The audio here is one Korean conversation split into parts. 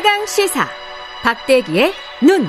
최강 시사 박대기의 눈.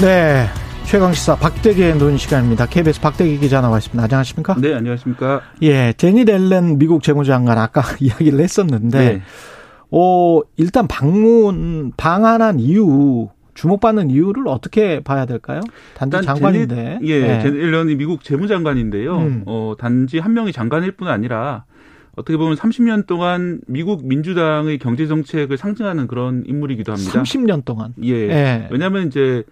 네. 최강 시사 박대기의 눈 시간입니다. KBS 박대기 기자 나와 있습니다. 안녕하십니까? 네, 안녕하십니까? 예, 제니 렐렌 미국 재무장관 아까 이야기를 했었는데 네. 어, 일단 방문 방한한 이유 주목받는 이유를 어떻게 봐야 될까요? 단지 장관인데. 제니, 예, 네. 제니 렐렌이 미국 재무장관인데요. 음. 어, 단지 한 명이 장관일 뿐 아니라 어떻게 보면 30년 동안 미국 민주당의 경제 정책을 상징하는 그런 인물이기도 합니다. 30년 동안. 예. 예. 왜냐하면 이제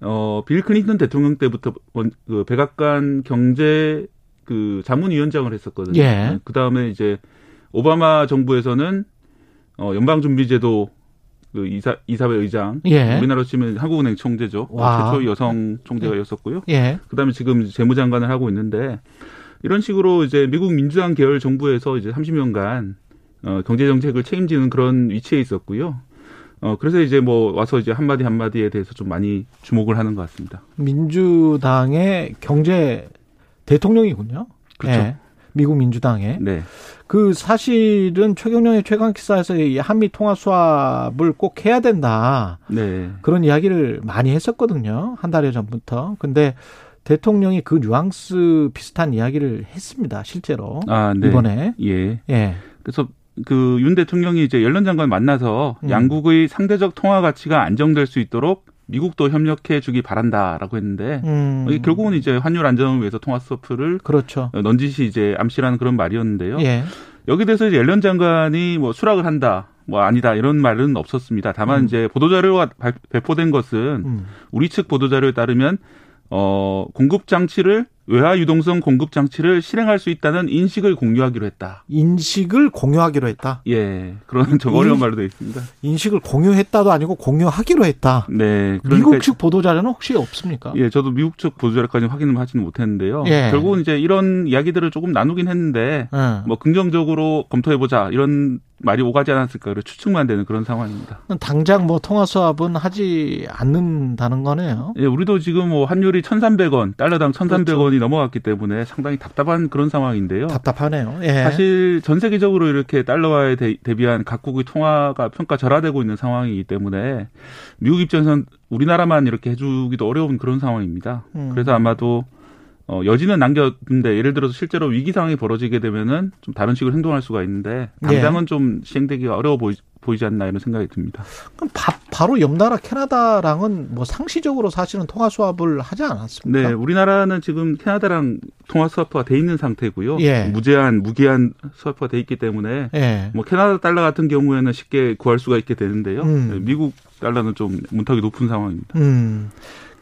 어, 빌 클린턴 대통령 때부터 원, 그 백악관 경제 그 자문위원장을 했었거든요. 예. 그 다음에 이제 오바마 정부에서는 어, 연방준비제도 그 이사 이사회 의장, 예. 우리나라로 치면 한국은행 총재죠. 와. 최초 여성 총재가였었고요. 예. 그다음에 지금 재무장관을 하고 있는데 이런 식으로 이제 미국 민주당 계열 정부에서 이제 30년간 어, 경제 정책을 책임지는 그런 위치에 있었고요. 어, 그래서 이제 뭐 와서 이제 한마디 한마디에 대해서 좀 많이 주목을 하는 것 같습니다. 민주당의 경제 대통령이군요. 그렇죠. 네. 미국 민주당의. 네. 그 사실은 최경영의 최강 기사에서 이 한미 통화 수합을 꼭 해야 된다. 네. 그런 이야기를 많이 했었거든요. 한 달여 전부터. 근데 대통령이 그 뉘앙스 비슷한 이야기를 했습니다. 실제로 아, 네. 이번에 예. 예. 그래서 그 윤 대통령이 이제 연론 장관 만나서 음. 양국의 상대적 통화 가치가 안정될 수 있도록 미국도 협력해 주기 바란다라고 했는데 음. 결국은 이제 환율 안정을 위해서 통화 스토프를 그렇죠. 넌지시 이제 암시라는 그런 말이었는데요. 예. 여기 대해서 이제 연련 장관이 뭐 수락을 한다. 뭐 아니다 이런 말은 없었습니다. 다만 음. 이제 보도 자료가 배포된 것은 음. 우리 측 보도 자료에 따르면 어, 공급 장치를 외화 유동성 공급 장치를 실행할 수 있다는 인식을 공유하기로 했다. 인식을 공유하기로 했다. 예, 그런 좀 어려운 말로 되어 있습니다. 인식을 공유했다도 아니고 공유하기로 했다. 네. 그러니까 미국 측 보도 자료는 혹시 없습니까? 예, 저도 미국 측 보도 자료까지 확인을 하지는 못했는데요. 예. 결국은 이제 이런 이야기들을 조금 나누긴 했는데, 예. 뭐 긍정적으로 검토해 보자 이런 말이 오가지 않았을까 그래 추측만 되는 그런 상황입니다. 당장 뭐 통화 수합은 하지 않는다는 거네요. 예, 우리도 지금 뭐 환율이 1,300원, 달러당 1,300원이 그렇죠. 넘어갔기 때문에 상당히 답답한 그런 상황인데요. 답답하네요. 예. 사실 전 세계적으로 이렇게 달러화에 대 비한 각국의 통화가 평가 절하되고 있는 상황이기 때문에 미국 입장에서는 우리나라만 이렇게 해주기도 어려운 그런 상황입니다. 음. 그래서 아마도 어, 여지는 남겼는데 예를 들어서 실제로 위기 상황이 벌어지게 되면은 좀 다른 식으로 행동할 수가 있는데 당장은 예. 좀 시행되기가 어려워 보이, 보이지 않나 이런 생각이 듭니다. 그럼 바, 바로 옆 나라 캐나다랑은 뭐 상시적으로 사실은 통화 수합을 하지 않았습니까? 네, 우리나라는 지금 캐나다랑 통화 수합화가 돼 있는 상태고요. 예. 무제한, 무기한 수합화가 돼 있기 때문에 예. 뭐 캐나다 달러 같은 경우에는 쉽게 구할 수가 있게 되는데요. 음. 네, 미국 달러는 좀 문턱이 높은 상황입니다. 음.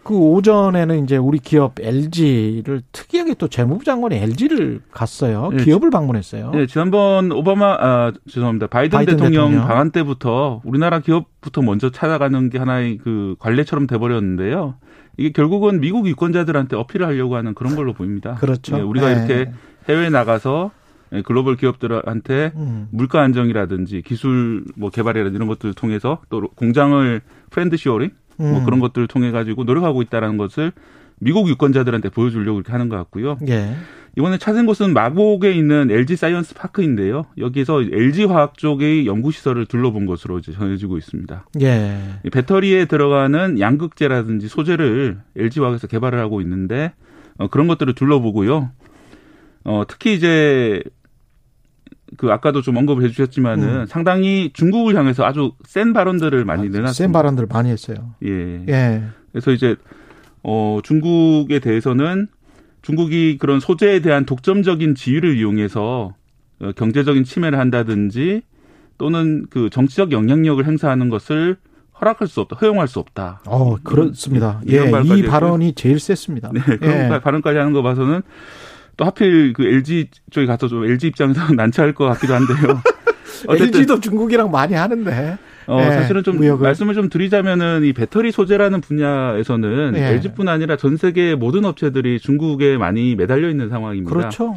그 오전에는 이제 우리 기업 LG를 특이하게 또 재무부 장관이 LG를 갔어요. 네, 기업을 방문했어요. 네, 지난번 오바마 아 죄송합니다. 바이든, 바이든 대통령, 대통령, 방한 때부터 우리나라 기업부터 먼저 찾아가는 게 하나의 그 관례처럼 돼 버렸는데요. 이게 결국은 미국 유권자들한테 어필을 하려고 하는 그런 걸로 보입니다. 그렇죠. 네, 우리가 네. 이렇게 해외에 나가서 예, 글로벌 기업들한테 음. 물가 안정이라든지 기술 뭐 개발이라든지 이런 것들을 통해서 또 공장을 friend shoring 뭐 음. 뭐 그런 것들을 통해 가지고 노력하고 있다라는 것을 미국 유권자들한테 보여주려고 이렇게 하는 것 같고요. 예. 이번에 찾은 곳은 마곡에 있는 LG 사이언스 파크인데요. 여기서 LG 화학 쪽의 연구 시설을 둘러본 것으로 이제 전해지고 있습니다. 예. 배터리에 들어가는 양극재라든지 소재를 LG 화학에서 개발을 하고 있는데 어, 그런 것들을 둘러보고요. 어, 특히 이제 그 아까도 좀 언급을 해주셨지만은 음. 상당히 중국을 향해서 아주 센 발언들을 많이 아, 내놨습니다. 센 발언들을 많이 했어요. 예. 예. 그래서 이제 어 중국에 대해서는 중국이 그런 소재에 대한 독점적인 지위를 이용해서 어, 경제적인 침해를 한다든지 또는 그 정치적 영향력을 행사하는 것을 허락할 수 없다, 허용할 수 없다. 어, 그렇습니다. 예, 이 발언이 제일 셌습니다. 네, 그런 예. 발언까지 하는 거 봐서는 또 하필 그 LG 쪽에 가서 좀 LG 입장에서 난처할 것 같기도 한데요. LG도 중국이랑 많이 하는데. 어, 네, 사실은 좀 무역을. 말씀을 좀 드리자면은 이 배터리 소재라는 분야에서는 네. LG뿐 아니라 전 세계 모든 업체들이 중국에 많이 매달려 있는 상황입니다. 그렇죠.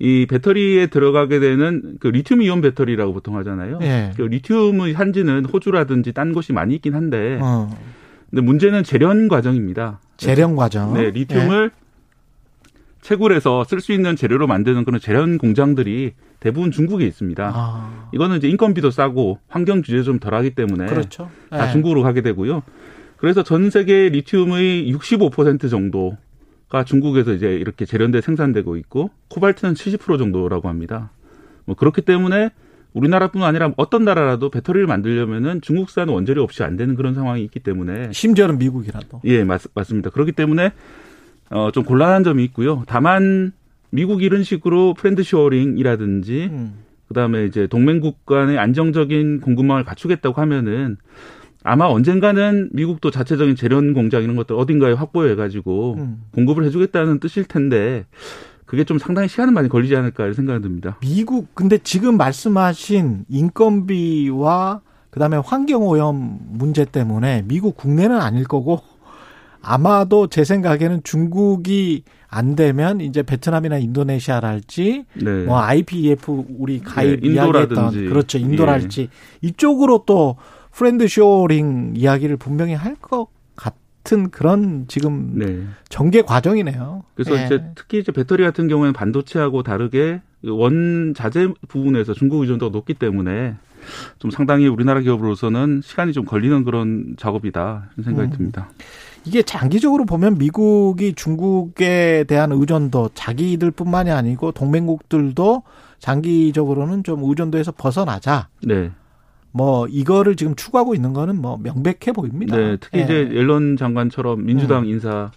이 배터리에 들어가게 되는 그 리튬 이온 배터리라고 보통 하잖아요. 네. 그 리튬의 산지는 호주라든지 딴 곳이 많이 있긴 한데, 어. 근데 문제는 재련 과정입니다. 재련 과정. 네, 리튬을 채굴해서 쓸 수 있는 재료로 만드는 그런 재련 공장들이 대부분 중국에 있습니다. 아. 이거는 이제 인건비도 싸고 환경 규제 좀 덜하기 때문에 그렇죠. 다 네. 중국으로 가게 되고요. 그래서 전 세계 리튬의 65% 정도가 중국에서 이제 이렇게 재련돼 생산되고 있고 코발트는 70% 정도라고 합니다. 뭐 그렇기 때문에 우리나라뿐 아니라 어떤 나라라도 배터리를 만들려면은 중국산 원재료 없이 안 되는 그런 상황이 있기 때문에 심지어는 미국이라도 예 맞, 맞습니다. 그렇기 때문에 어, 좀 곤란한 점이 있고요. 다만 미국 이런 식으로 friend shoring이라든지 음. 그다음에 이제 동맹국 간의 안정적인 공급망을 갖추겠다고 하면은 아마 언젠가는 미국도 자체적인 제련 공장 이런 것들 어딘가에 확보해 가지고 음. 공급을 해주겠다는 뜻일 텐데 그게 좀 상당히 시간은 많이 걸리지 않을까 생각이 듭니다. 미국 근데 지금 말씀하신 인건비와 그다음에 환경 오염 문제 때문에 미국 국내는 아닐 거고 아마도 제 생각에는 중국이 안 되면 이제 베트남이나 인도네시아랄지 네. 뭐 IPEF 우리 가입 네, 이야기했던 그렇죠 인도랄지 예. 이쪽으로 또 friend shoring 이야기를 분명히 할 것 같은 그런 지금 네. 전개 과정이네요. 그래서 예. 이제 특히 이제 배터리 같은 경우에는 반도체하고 다르게 원자재 부분에서 중국 의존도가 높기 때문에 좀 상당히 우리나라 기업으로서는 시간이 좀 걸리는 그런 작업이다 생각이 음. 듭니다. 이게 장기적으로 보면 미국이 중국에 대한 의존도 자기들뿐만이 아니고 동맹국들도 장기적으로는 좀 의존도에서 벗어나자. 네. 뭐 이거를 지금 추구하고 있는 거는 뭐 명백해 보입니다. 네, 특히 예. 이제 옐런 장관처럼 민주당 음. 인사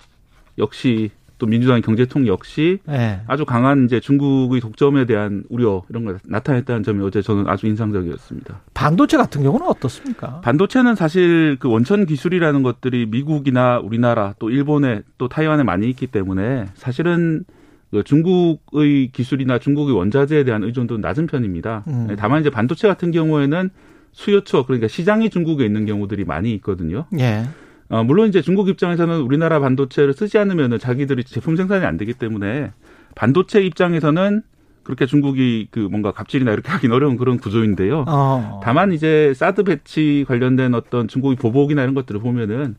역시 또 민주당 경제통 역시 네. 아주 강한 이제 중국의 독점에 대한 우려 이런 걸 나타냈다는 점이 어제 저는 아주 인상적이었습니다. 반도체 같은 경우는 어떻습니까? 반도체는 사실 그 원천 기술이라는 것들이 미국이나 우리나라 또 일본에 또 타이완에 많이 있기 때문에 사실은 그 중국의 기술이나 중국의 원자재에 대한 의존도는 낮은 편입니다. 음. 다만 이제 반도체 같은 경우에는 수요처 그러니까 시장이 중국에 있는 경우들이 많이 있거든요. 예. 어, 물론 이제 중국 입장에서는 우리나라 반도체를 쓰지 않으면 자기들이 제품 생산이 안 되기 때문에 반도체 입장에서는 그렇게 중국이 그 뭔가 갑질이나 이렇게 하긴 어려운 그런 구조인데요. 어. 다만 이제 사드 배치 관련된 어떤 중국의 보복이나 이런 것들을 보면은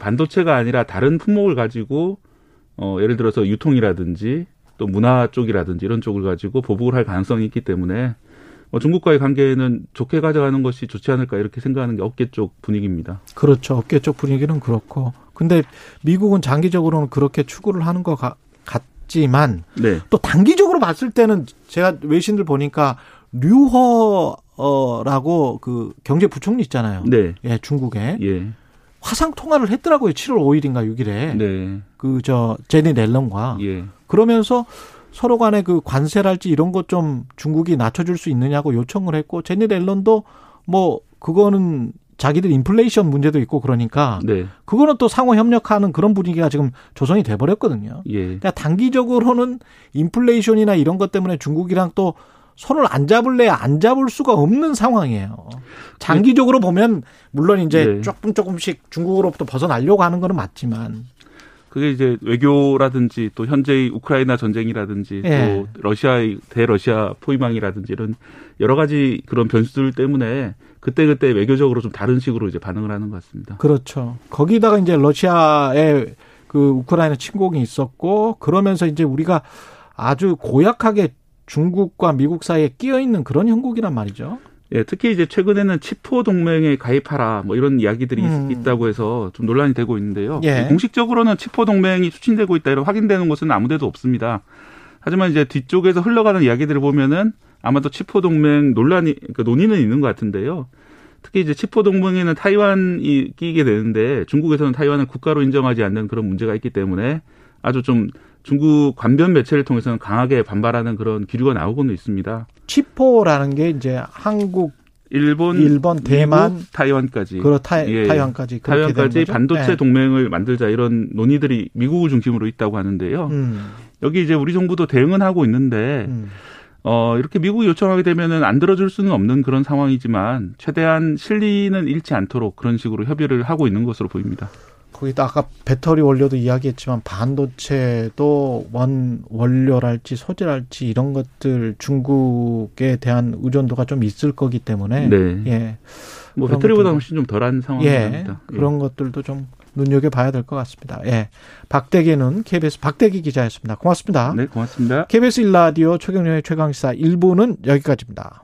반도체가 아니라 다른 품목을 가지고 어 예를 들어서 유통이라든지 또 문화 쪽이라든지 이런 쪽을 가지고 보복을 할 가능성이 있기 때문에 뭐 중국과의 관계는 좋게 가져가는 것이 좋지 않을까 이렇게 생각하는 게 업계 쪽 분위기입니다. 그렇죠. 업계 쪽 분위기는 그렇고. 근데 미국은 장기적으로는 그렇게 추구를 하는 것 같지만 네. 또 단기적으로 봤을 때는 제가 외신들 보니까 류허라고 그 경제부총리 있잖아요. 네. 예, 중국에. 예. 화상 통화를 했더라고요. 7월 5일인가 6일에. 네. 그저 제니 넬런과. 예. 그러면서 서로 간의 그 관세랄지 이런 것 좀 중국이 낮춰줄 수 있느냐고 요청을 했고 제니 앨런도 뭐 그거는 자기들 인플레이션 문제도 있고 그러니까 네. 그거는 또 상호 협력하는 그런 분위기가 지금 조성이 돼 버렸거든요. 예. 그러니까 단기적으로는 인플레이션이나 이런 것 때문에 중국이랑 또 손을 안 잡을래 안 잡을 수가 없는 상황이에요. 장기적으로 보면 물론 이제 네. 조금 조금씩 중국으로부터 벗어나려고 하는 거는 맞지만 그게 이제 외교라든지 또 현재의 우크라이나 전쟁이라든지 예. 또 러시아의 대러시아 포위망이라든지 이런 여러 가지 그런 변수들 때문에 그때 그때 외교적으로 좀 다른 식으로 이제 반응을 하는 것 같습니다. 그렇죠. 거기다가 이제 러시아의 그 우크라이나 침공이 있었고 그러면서 이제 우리가 아주 고약하게 중국과 미국 사이에 끼어 있는 그런 형국이란 말이죠. 예, 특히 이제 최근에는 치포 동맹에 가입하라 뭐 이런 이야기들이 음. 있다고 해서 좀 논란이 되고 있는데요. 예. 공식적으로는 치포 동맹이 추진되고 있다 이런 확인되는 곳은 아무데도 없습니다. 하지만 이제 뒤쪽에서 흘러가는 이야기들을 보면은 아마도 치포 동맹 논란이 그러니까 논의는 있는 것 같은데요. 특히 이제 치포 동맹에는 타이완이 끼게 되는데 중국에서는 타이완을 국가로 인정하지 않는 그런 문제가 있기 때문에 아주 좀 중국 관변 매체를 통해서는 강하게 반발하는 그런 기류가 나오고는 있습니다. 치포라는 게 이제 한국 일본, 일본, 대만, 미국, 타이완까지. 그렇 타, 예, 타이완까지. 타이완까지 반도체 네. 동맹을 만들자 이런 논의들이 미국을 중심으로 있다고 하는데요. 음. 여기 이제 우리 정부도 대응은 하고 있는데 음. 어, 이렇게 미국이 요청하게 되면은 안 들어줄 수는 없는 그런 상황이지만 최대한 실리는 잃지 않도록 그런 식으로 협의를 하고 있는 것으로 보입니다. 거기다 아까 배터리 원료도 이야기했지만 반도체도 원 원료랄지 소재랄지 이런 것들 중국에 대한 의존도가 좀 있을 거기 때문에 네. 예. 뭐 배터리보다 훨씬 좀 덜한 상황입니다. 예. 그런 것들도 좀 눈여겨 봐야 될 것 같습니다. 예. 박대기는 KBS 박대기 기자였습니다. 고맙습니다. 네, 고맙습니다. KBS 일라디오 최경련의 최강시사 1부는 여기까지입니다.